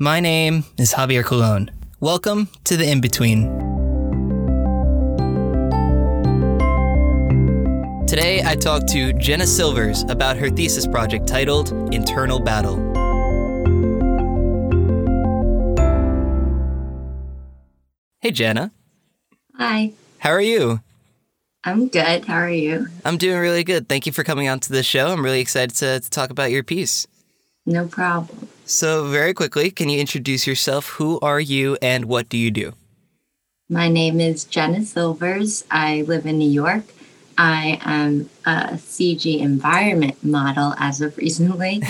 My name is Javier Colon. Welcome to the In Between. Today, I talked to Jenna Silvers about her thesis project titled Internal Battle. Hey, Jenna. Hi. How are you? I'm good. How are you? I'm doing really good. Thank you for coming on to the show. I'm really excited to, to talk about your piece. No problem. So, very quickly, can you introduce yourself? Who are you and what do you do? My name is Jenna Silvers. I live in New York. I am a CG environment model as of recently.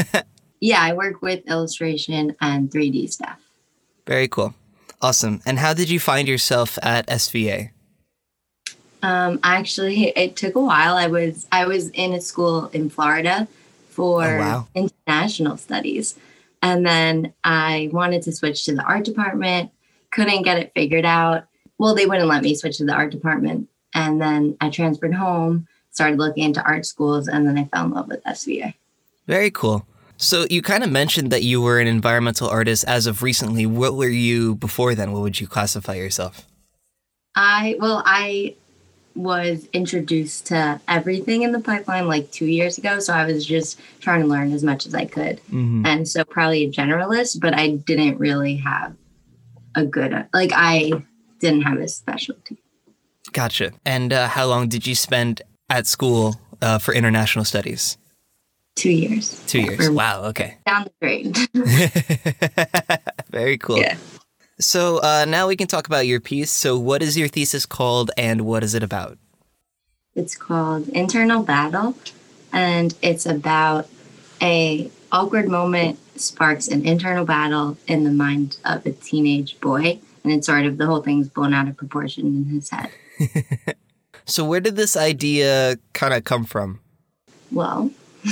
yeah, I work with illustration and 3D stuff. Very cool. Awesome. And how did you find yourself at SVA? Um, actually, it took a while. I was I was in a school in Florida for Oh, wow. international studies, and then I wanted to switch to the art department. Couldn't get it figured out. Well, they wouldn't let me switch to the art department, and then I transferred home, started looking into art schools, and then I fell in love with SVA. Very cool. So, you kind of mentioned that you were an environmental artist as of recently. What were you before then? What would you classify yourself? I well, I was introduced to everything in the pipeline like two years ago, so I was just trying to learn as much as I could. Mm-hmm. and so probably a generalist but i didn't really have a good like i didn't have a specialty Gotcha. And uh, how long did you spend at school uh, for international studies? two years Two years. Wow. Okay. down the drain Very cool. yeah So uh, now we can talk about your piece. So, what is your thesis called and what is it about? it's called internal battle and it's about a awkward moment sparks an internal battle in the mind of a teenage boy and it's sort of the whole thing's blown out of proportion in his head So, where did this idea kind of come from? Well,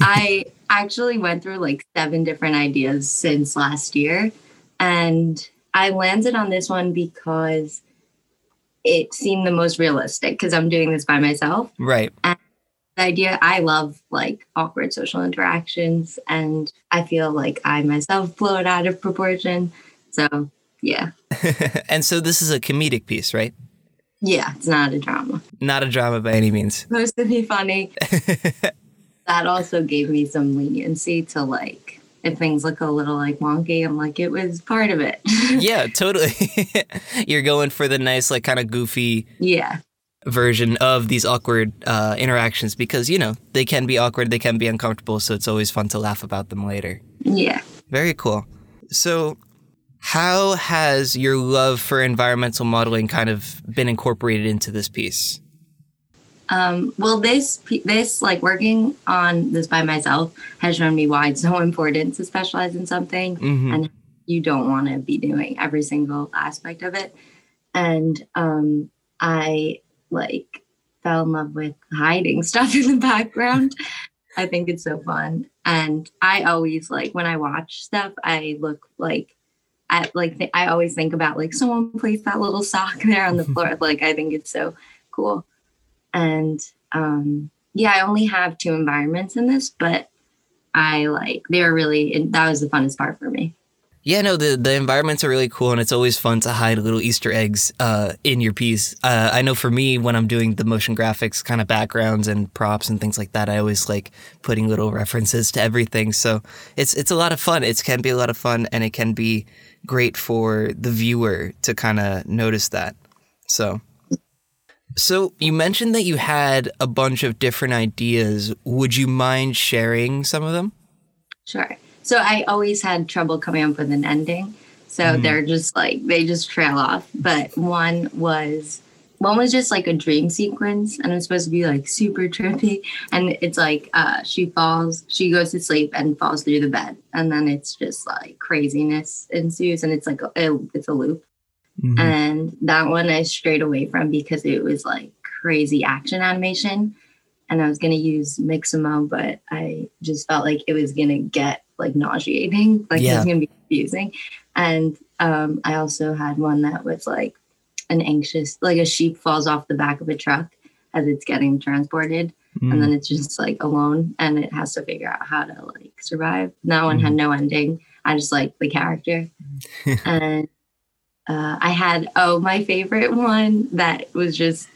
I actually went through like seven different ideas since last year. And I landed on this one because it seemed the most realistic because I'm doing this by myself. Right. The idea I love like awkward social interactions, and I feel like I myself blow it out of proportion. So, yeah, and so, this is a comedic piece, right? yeah, it's not a drama. Not a drama by any means. supposed to be funny. that also gave me some leniency to like if things look a little like wonky, I'm like it was part of it. yeah, totally. You're going for the nice, like, kind of goofy yeah. version of these awkward uh, interactions because, you know, they can be awkward, they can be uncomfortable, so it's always fun to laugh about them later. Yeah. Very cool. So, how has your love for environmental modeling kind of been incorporated into this piece? Um, well, this this like working on this by myself has shown me why it's so important to specialize in something, Mhm. and you don't want to be doing every single aspect of it. And um, I like fell in love with hiding stuff in the background. I think it's so fun, and I always like when I watch stuff, I look like. I like th- I always think about like someone placed that little sock there on the floor. Like I think it's so cool and um yeah i only have two environments in this but i like they were really that was the funnest part for me Yeah, no, the, the environments are really cool, and it's always fun to hide little Easter eggs uh, in your piece. Uh, I know for me, when I'm doing the motion graphics kind of backgrounds and props and things like that, I always like putting little references to everything. So it's it's a lot of fun. It can be a lot of fun, and it can be great for the viewer to kind of notice that. So. So you mentioned that you had a bunch of different ideas. Would you mind sharing some of them? sure so i always had trouble coming up with an ending so Mhm. they're just like they just trail off but one was one was just like a dream sequence and it's supposed to be like super trippy and it's like uh she falls she goes to sleep and falls through the bed and then it's just like craziness ensues and it's like a, it's a loop And that one I strayed away from because it was like crazy action animation. And I was going to use Mixamo, but I just felt like it was going to get like nauseating. Like it was going to be confusing. And um, I also had one that was like an anxious, like a sheep falls off the back of a truck as it's getting transported. Mm. And then it's just like alone and it has to figure out how to like survive. That one had no ending. I just like the character. and uh, I had oh my favorite one that was just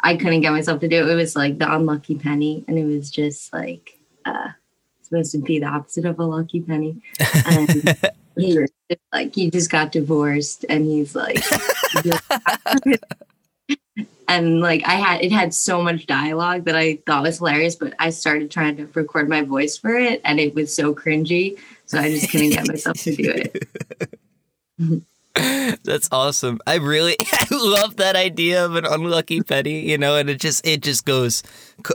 I couldn't get myself to do it. It was like the unlucky penny, and it was just like uh, supposed to be the opposite of a lucky penny. And he was just like he just got divorced, and he's like. and like I had it had so much dialogue that I thought was hilarious, but I started trying to record my voice for it and it was so cringy. So I just couldn't get myself to do it. That's awesome. I really I love that idea of an unlucky penny, you know, and it just it just goes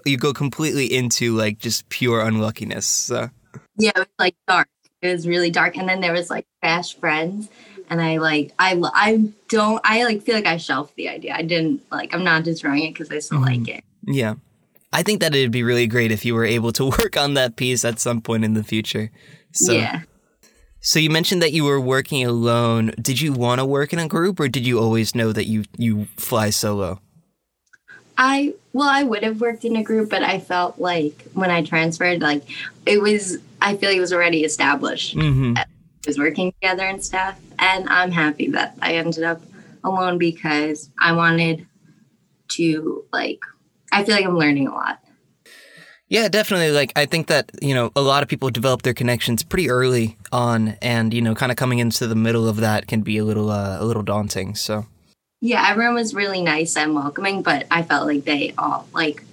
you go completely into like just pure unluckiness. So. Yeah, it was like dark. It was really dark and then there was like fast friends and I like I I don't I like feel like I shelved the idea. I didn't like I'm not just destroying it because I still mm-hmm. like it. Yeah. I think that it'd be really great if you were able to work on that piece at some point in the future. So Yeah. So you mentioned that you were working alone. Did you want to work in a group or did you always know that you you fly solo? I well, I would have worked in a group, but I felt like when I transferred, like it was I feel like it was already established. Mm-hmm. Was working together and stuff. And I'm happy that I ended up alone because I wanted to like I feel like I'm learning a lot. Yeah, definitely. Like, I think that, you know, a lot of people develop their connections pretty early on, and, you know, kind of coming into the middle of that can be a little, uh, a little daunting. So, yeah, everyone was really nice and welcoming, but I felt like they all, like,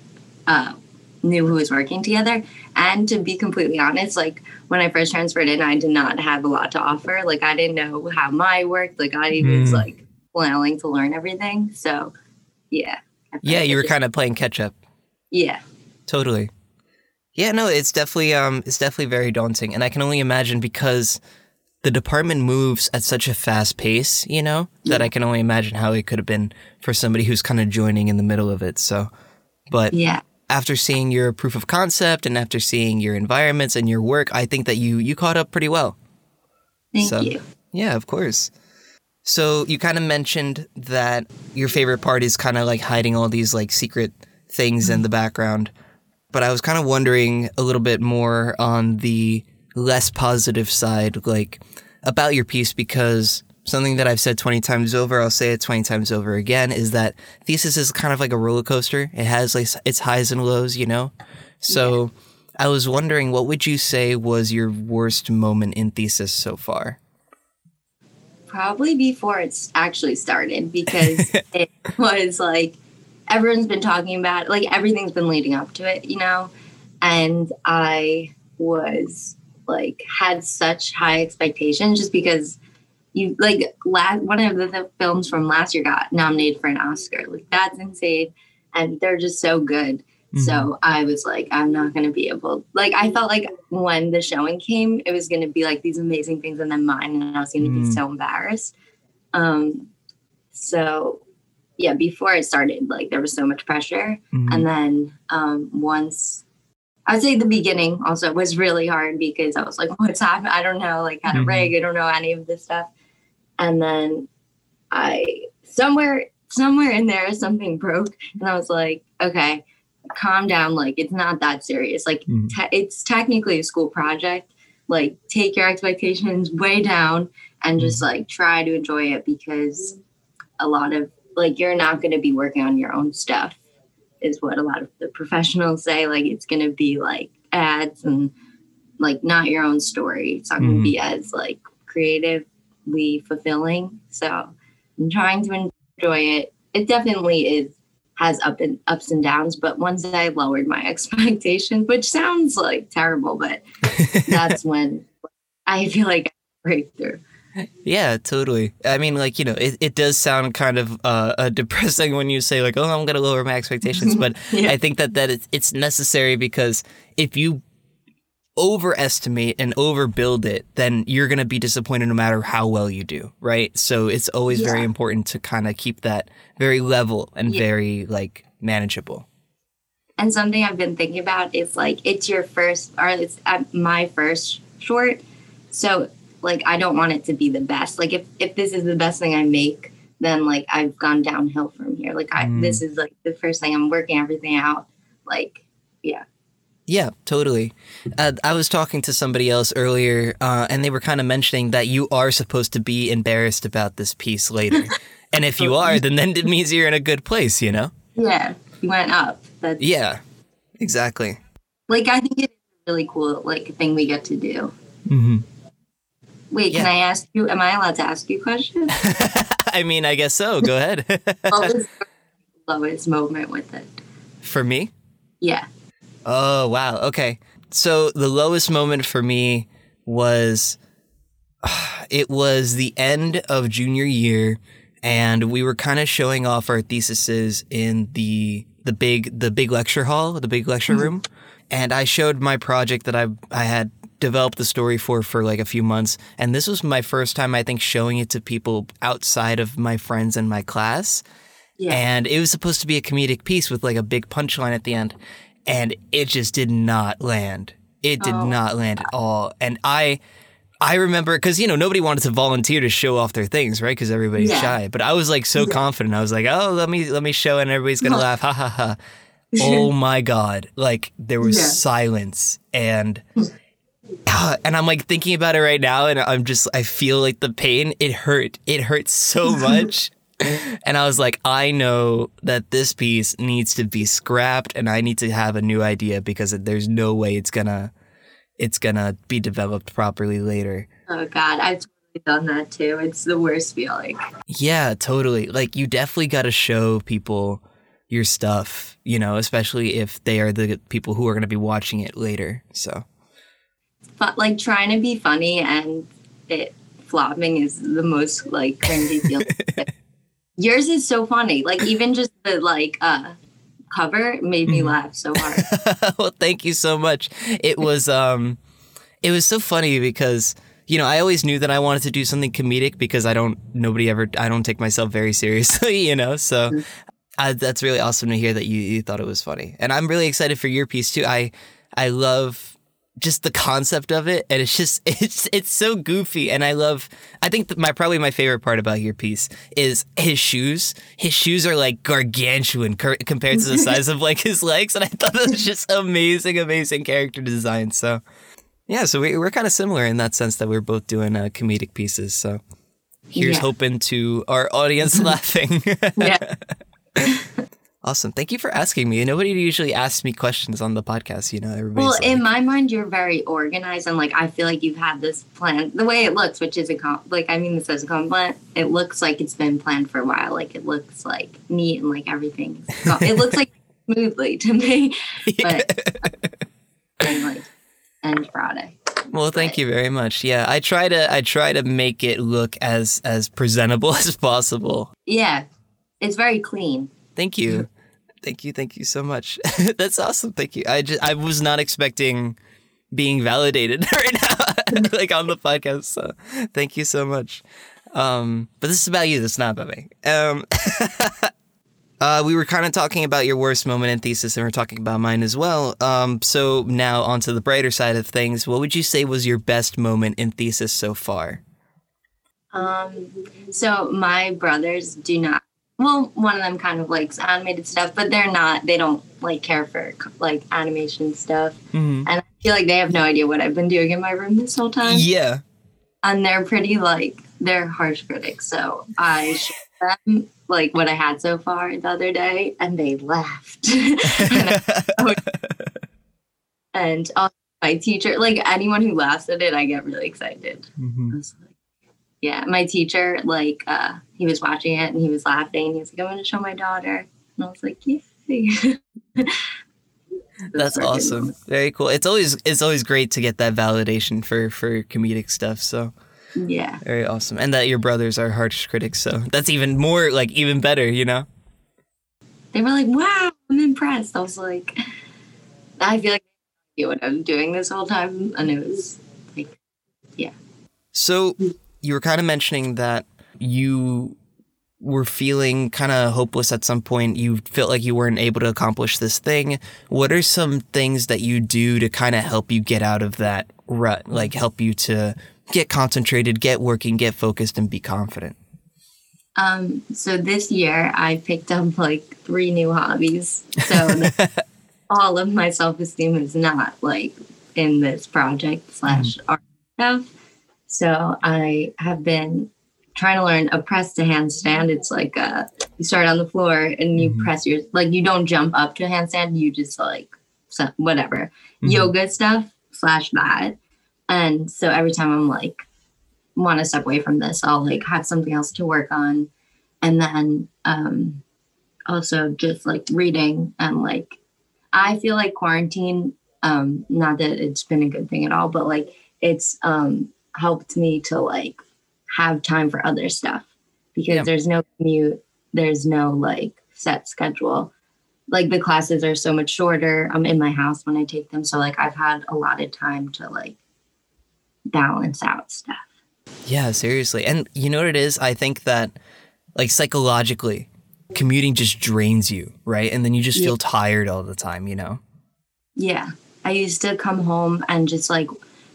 uh, knew who was working together. And to be completely honest, like, when I first transferred in, I did not have a lot to offer. Like, I didn't know how my worked. Like, I mm. was, like, flailing to learn everything. So, yeah. Yeah, you were kind of playing catch up. Yeah. Totally. Yeah, no, it's definitely um it's definitely very daunting and I can only imagine because the department moves at such a fast pace, you know, that I can only imagine how it could have been for somebody who's kind of joining in the middle of it. So, but yeah. After seeing your proof of concept and after seeing your environments and your work, I think that you you caught up pretty well. Thank so, you. Yeah, of course. So you kind of mentioned that your favorite part is kind of like hiding all these like secret things in the background but I was kind of wondering a little bit more on the less positive side, like about your piece, because something that I've said 20 times over, I'll say it 20 times over again, is that thesis is kind of like a roller coaster. It has like its highs and lows, you know? So yeah. I was wondering, what would you say was your worst moment in thesis so far? Probably before it's actually started because it was like everyone's been talking about like everything's been leading up to it, you know? And I was like had such high expectations just because you like last one of the, the films from last year got nominated for an Oscar. Like that's insane. And they're just so good. Mm-hmm. So I was like, I'm not gonna be able like I felt like when the showing came, it was gonna be like these amazing things and then mine and I was gonna mm-hmm. be so embarrassed. Um so yeah, before it started, like there was so much pressure. Mm-hmm. And then um, once I would say the beginning also was really hard because I was like, what's happening? I don't know, like how to mm-hmm. rig, I don't know any of this stuff. And then I somewhere somewhere in there something broke and I was like, okay, calm down, like it's not that serious. Like mm-hmm. te- it's technically a school project. Like take your expectations way down and just mm-hmm. like try to enjoy it because a lot of like you're not going to be working on your own stuff is what a lot of the professionals say like it's going to be like ads and like not your own story. It's not mm-hmm. going to be as like creatively fulfilling. So i'm trying to enjoy it. It definitely is has up and ups and downs but once i lowered my expectations which sounds like terrible but that's when i feel like I break through yeah, totally. I mean, like, you know, it, it does sound kind of uh, uh, depressing when you say, like, oh, I'm going to lower my expectations. But yeah. I think that, that it's, it's necessary because if you overestimate and overbuild it, then you're going to be disappointed no matter how well you do, right? So it's always yeah. very important to kind of keep that very level and yeah. very, like, manageable. And something I've been thinking about is like, it's your first, or it's my first short. So like I don't want it to be the best. Like if if this is the best thing I make, then like I've gone downhill from here. Like I mm. this is like the first thing I'm working everything out. Like yeah. Yeah, totally. Uh, I was talking to somebody else earlier, uh, and they were kind of mentioning that you are supposed to be embarrassed about this piece later. and if you are, then then it means you're in a good place, you know? Yeah, you went up. That's Yeah, exactly. like I think it's a really cool like thing we get to do. Mm-hmm. Wait, can I ask you? Am I allowed to ask you questions? I mean, I guess so. Go ahead. what was lowest moment with it? for me? Yeah. Oh, wow. Okay. So the lowest moment for me was it was the end of junior year and we were kind of showing off our theses in the the big the big lecture hall, the big lecture mm-hmm. room. And I showed my project that I I had developed the story for for like a few months. And this was my first time I think showing it to people outside of my friends and my class. Yeah. and it was supposed to be a comedic piece with like a big punchline at the end. And it just did not land. It did Oh. not land at all. And i i remember because you know nobody wanted to volunteer to show off their things right? Because everybody's Yeah. shy. But i was like so confident. I was like oh let me let me show and everybody's gonna laugh. Ha ha ha. Oh my god. Like there was Yeah. silence. And Ah, and i'm like thinking about it right now and i'm just i feel like the pain it hurt it hurt so much and I was like, I know that this piece needs to be scrapped and I need to have a new idea because there's no way it's gonna it's gonna be developed properly later. oh God, I've totally done that too. It's the worst feeling. Yeah, totally. Like you definitely gotta show people your stuff, you know, especially if they are the people who are gonna be watching it later. So But like trying to be funny and it flopping is the most like cringy feeling. Yours is so funny. Like even just the like uh cover made me laugh so hard. well, thank you so much. It was um it was so funny because you know, I always knew that I wanted to do something comedic because I don't nobody ever I don't take myself very seriously, you know. So I, that's really awesome to hear that you you thought it was funny. And I'm really excited for your piece too. I I love just the concept of it and it's just it's it's so goofy and i love i think that my probably my favorite part about your piece is his shoes his shoes are like gargantuan compared to the size of like his legs and i thought that was just amazing amazing character design so yeah so we, we're kind of similar in that sense that we're both doing uh, comedic pieces so here's Yeah. hoping to our audience laughing yeah. Awesome thank you for asking me nobody usually asks me questions on the podcast you know everybody's Well, like, in my mind, you're very organized, and like I feel like you've had this plan. The way it looks, which is a com- like I mean this as a compliment. It looks like it's been planned for a while. Like it looks like neat and like everything. It looks like smoothly to me, but and, like end product. Well, thank you very much. Yeah, I try to I try to make it look as as presentable as possible. Yeah, it's very clean. Thank you. Thank you. Thank you so much. That's awesome. Thank you. I just I was not expecting being validated right now like on the podcast. So, thank you so much. Um, but this is about you. This is not about me. Um, uh, we were kind of talking about your worst moment in thesis, and we're talking about mine as well. Um, so now onto the brighter side of things. What would you say was your best moment in thesis so far? Um, so my brothers do not. Well, one of them kind of likes animated stuff, but they're not. They don't like care for like animation stuff, Mm-hmm. and I feel like they have no idea what I've been doing in my room this whole time. Yeah. And they're pretty like they're harsh critics. So I showed them like what I had so far the other day, and they laughed. and, I- and also my teacher, like anyone who laughs at it, I get really excited. Mhm. I was like, yeah, my teacher, like, uh, he was watching it and he was laughing. He was like, I'm going to show my daughter. And I was like, yay. That's awesome. Very cool. It's always it's always great to get that validation for for comedic stuff. So Yeah. very awesome, and that your brothers are harsh critics. So that's even more like even better. You know. They were like, wow, I'm impressed. I was like, I feel like I knew what I'm doing this whole time. And it was like, yeah. So you were kind of mentioning that you were feeling kind of hopeless at some point. You felt like you weren't able to accomplish this thing. What are some things that you do to kind of help you get out of that rut? Like help you to get concentrated, get working, get focused, and be confident. um, so this year I picked up like three new hobbies. So all of my self esteem is not like in this project slash art stuff. So I have been trying to learn a press to handstand. It's like uh, you start on the floor and you Mhm. press your like you don't jump up to a handstand. You just like so, whatever Mhm. yoga stuff slash that. And so every time I'm like want to step away from this, I'll like have something else to work on, and then um, also just like reading and like I feel like quarantine. Um, not that it's been a good thing at all, but like it's um helped me to like have time for other stuff because Yeah. there's no commute, there's no like set schedule. Like the classes are so much shorter. I'm in my house when I take them, so like I've had a lot of time to like balance out stuff. Yeah, seriously. And you know what it is? I think that like psychologically, commuting just drains you, right? And then you just Yeah. feel tired all the time, you know? Yeah. I used to come home and just like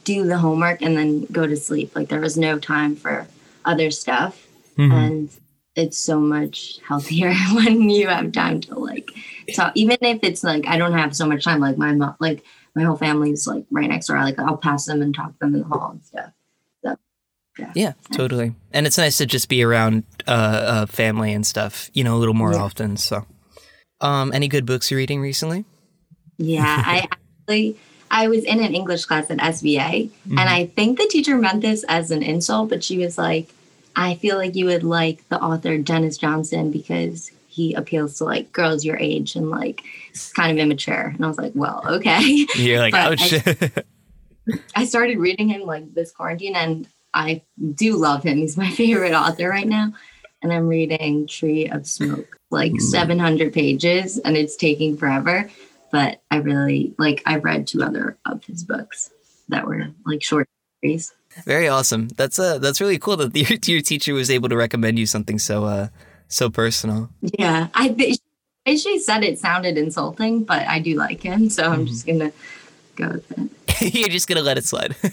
do the homework and then go to sleep. Like there was no time for other stuff. Mm-hmm. And it's so much healthier when you have time to like talk. Even if it's like I don't have so much time, like my mom, like my whole family's like right next door. Like I'll pass them and talk to them in the hall and stuff. So yeah. Yeah, totally. And it's nice to just be around uh, uh, family and stuff, you know, a little more Yeah. often. So, um, any good books you're reading recently? Yeah, I actually I was in an English class at SVA, Mm-hmm. and I think the teacher meant this as an insult, but she was like, "I feel like you would like the author Denis Johnson because he appeals to like girls your age and like it's kind of immature." And I was like, "Well, okay." You're like, oh shit. I started reading him like this quarantine, and I do love him. He's my favorite author right now. And I'm reading Tree of Smoke, like 700 pages, and it's taking forever. But I really like. I've read two other of his books that were like short stories. Very awesome. That's uh, that's really cool that your, your teacher was able to recommend you something so uh, so personal. Yeah, I she said it sounded insulting, but I do like him, so I'm just gonna go with it. You're just gonna let it slide.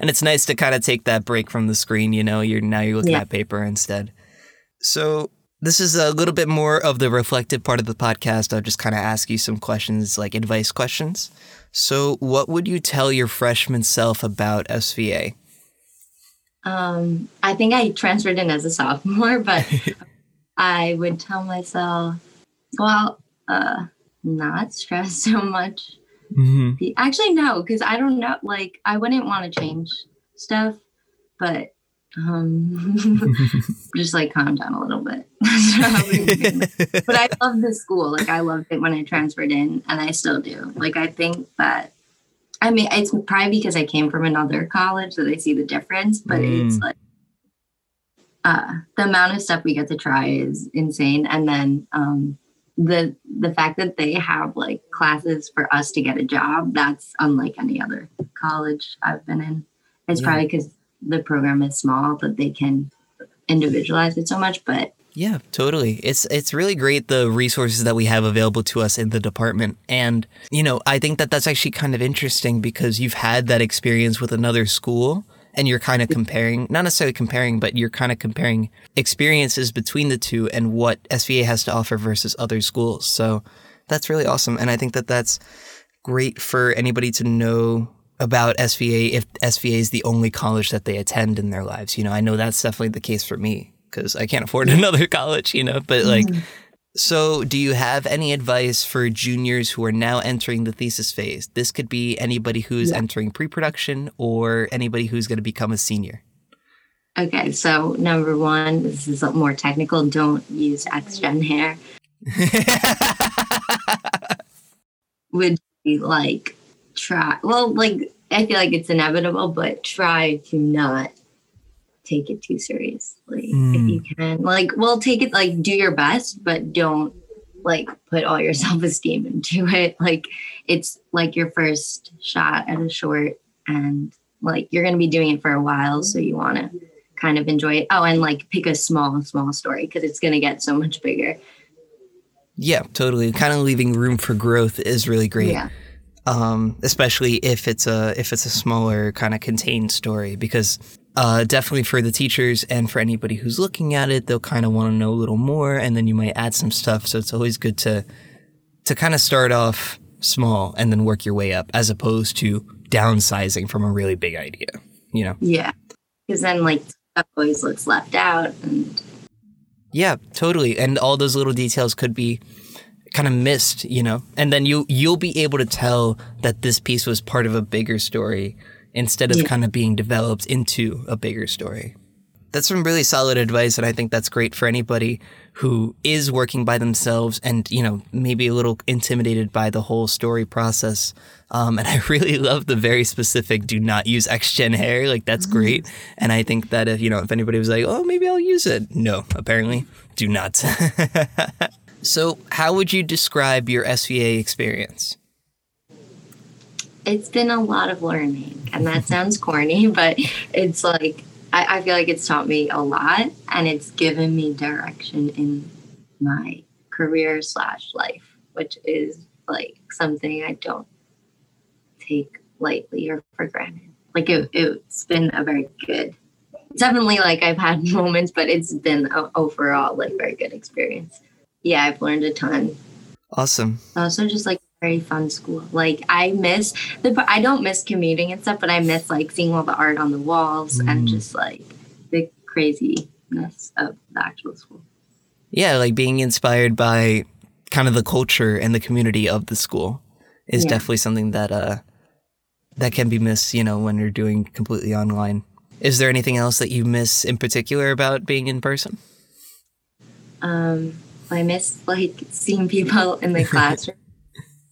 and it's nice to kind of take that break from the screen. You know, you're now you're looking Yeah. at paper instead. So this is a little bit more of the reflective part of the podcast. I'll just kind of ask you some questions, like advice questions. So, what would you tell your freshman self about SVA? Um, I think I transferred in as a sophomore, but I would tell myself, well, uh, not stress so much. Mm-hmm. Actually, no, because I don't know. Like, I wouldn't want to change stuff, but um, just like calm down a little bit. but I love the school. Like, I loved it when I transferred in, and I still do. Like, I think that. I mean, it's probably because I came from another college that I see the difference, but it's Mm. like uh, the amount of stuff we get to try is insane. And then um, the the fact that they have like classes for us to get a job, that's unlike any other college I've been in. It's Yeah. probably because the program is small that they can individualize it so much. But Yeah, totally. It's it's really great the resources that we have available to us in the department. And, you know, I think that that's actually kind of interesting because you've had that experience with another school and you're kind of comparing, not necessarily comparing, but you're kind of comparing experiences between the two and what SVA has to offer versus other schools. So, that's really awesome and I think that that's great for anybody to know about SVA if SVA is the only college that they attend in their lives. You know, I know that's definitely the case for me because I can't afford another college, you know, but like, mm-hmm. so do you have any advice for juniors who are now entering the thesis phase? This could be anybody who's Yeah. entering pre production or anybody who's going to become a senior. okay, so number one, this is more technical. Don't use XGen hair. would be like try well like i feel like it's inevitable but try to not take it too seriously Mm. if you can like well take it like do your best but don't like put all your self-esteem into it like it's like your first shot at a short and like you're going to be doing it for a while so you want to kind of enjoy it oh and like pick a small small story because it's going to get so much bigger yeah, totally. Kind of leaving room for growth is really great. yeah um, especially if it's a if it's a smaller kind of contained story because uh, definitely for the teachers and for anybody who's looking at it they'll kind of want to know a little more and then you might add some stuff so it's always good to to kind of start off small and then work your way up as opposed to downsizing from a really big idea, you know? Yeah. Because then, like, stuff always looks left out. And Yeah, totally. And all those little details could be kind of missed, you know? And then you you'll be able to tell that this piece was part of a bigger story instead of Yeah. kind of being developed into a bigger story. That's some really solid advice and I think that's great for anybody who is working by themselves and, you know, maybe a little intimidated by the whole story process. Um, and I really love the very specific do not use XGen hair. Like that's great. And I think that if, you know, if anybody was like, oh, maybe I'll use it. No, apparently do not. so how would you describe your SVA experience? it's been a lot of learning. And that sounds corny, but it's like, I, I feel like it's taught me a lot and it's given me direction in my career slash life, which is like something I don't take lightly or for granted. Like it, it's been a very good, definitely like I've had moments, but it's been a, overall like very good experience. Yeah, I've learned a ton. Awesome. Also, just like very fun school. Like I miss the, I don't miss commuting and stuff, but I miss like seeing all the art on the walls and Mm. just like the craziness of the actual school. Yeah, like being inspired by kind of the culture and the community of the school is Yeah. definitely something that uh that can be missed, you know, when you're doing completely online. Is there anything else that you miss in particular about being in person? Um, I miss like seeing people in the classroom,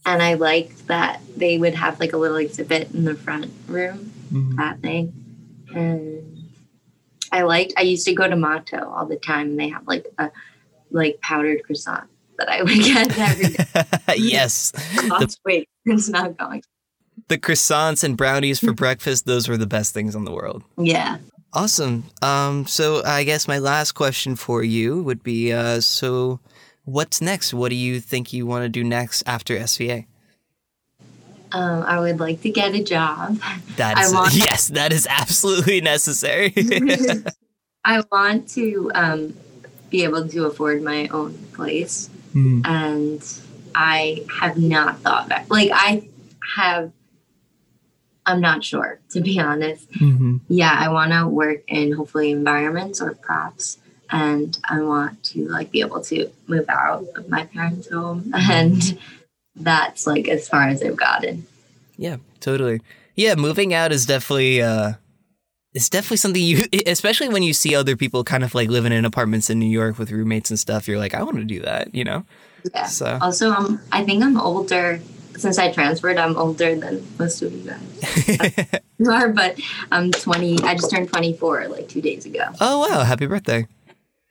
and I liked that they would have like a little exhibit in the front room, mm-hmm. that thing, and I liked. I used to go to Mato all the time, and they have like a like powdered croissant that I would get every day. yes. Oh, wait, it's not going. The croissants and brownies for breakfast, those were the best things in the world. Yeah. Awesome. Um, so I guess my last question for you would be uh, so what's next? What do you think you want to do next after SVA? Um, I would like to get a job. That is want- yes, that is absolutely necessary. I want to um, be able to afford my own place, Hmm. and I have not thought that. Like I have, I'm not sure to be honest. Mhm. Yeah, I want to work in hopefully environments or props, and I want to like be able to move out of my parents' home, and that's like as far as I've gotten. Yeah, totally. Yeah, moving out is definitely uh it's definitely something you especially when you see other people kind of like living in apartments in New York with roommates and stuff, you're like, I want to do that, you know? Yeah. So Also, um, I think I'm older since I transferred. I'm older than most of you guys. You are, but I'm 20. I just turned 24 like two days ago. Oh wow, happy birthday.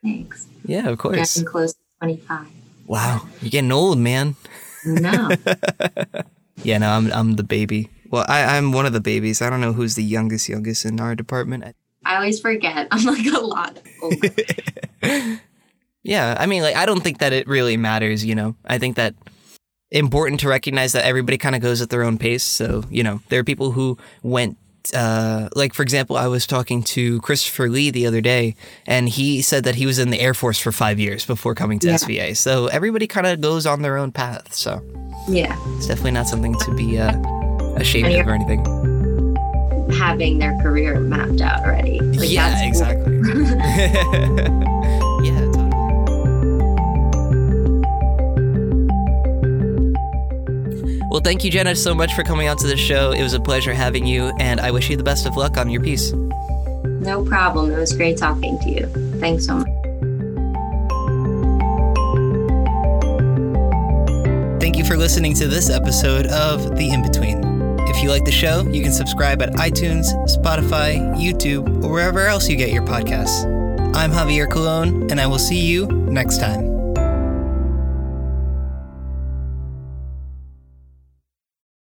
Thanks. Yeah, of course. Getting close to 25. Wow. You're getting old, man. No. Yeah, no, I'm I'm the baby. Well, I, I'm one of the babies. I don't know who's the youngest youngest in our department. I always forget. I'm like a lot older. Yeah, I mean, like, I don't think that it really matters, you know. I think that important to recognize that everybody kind of goes at their own pace. So, you know, there are people who went, uh, like, for example, I was talking to Christopher Lee the other day, and he said that he was in the Air Force for five years before coming to Yeah. SVA. So everybody kind of goes on their own path. So yeah. it's definitely not something to be uh, ashamed of or anything. Having their career mapped out already. Like, yeah, exactly. yeah, Well, thank you, Jenna, so much for coming out to the show. It was a pleasure having you, and I wish you the best of luck on your piece. No problem. It was great talking to you. Thanks so much. Thank you for listening to this episode of The In Between. If you like the show, you can subscribe at iTunes, Spotify, YouTube, or wherever else you get your podcasts. I'm Javier Colon, and I will see you next time.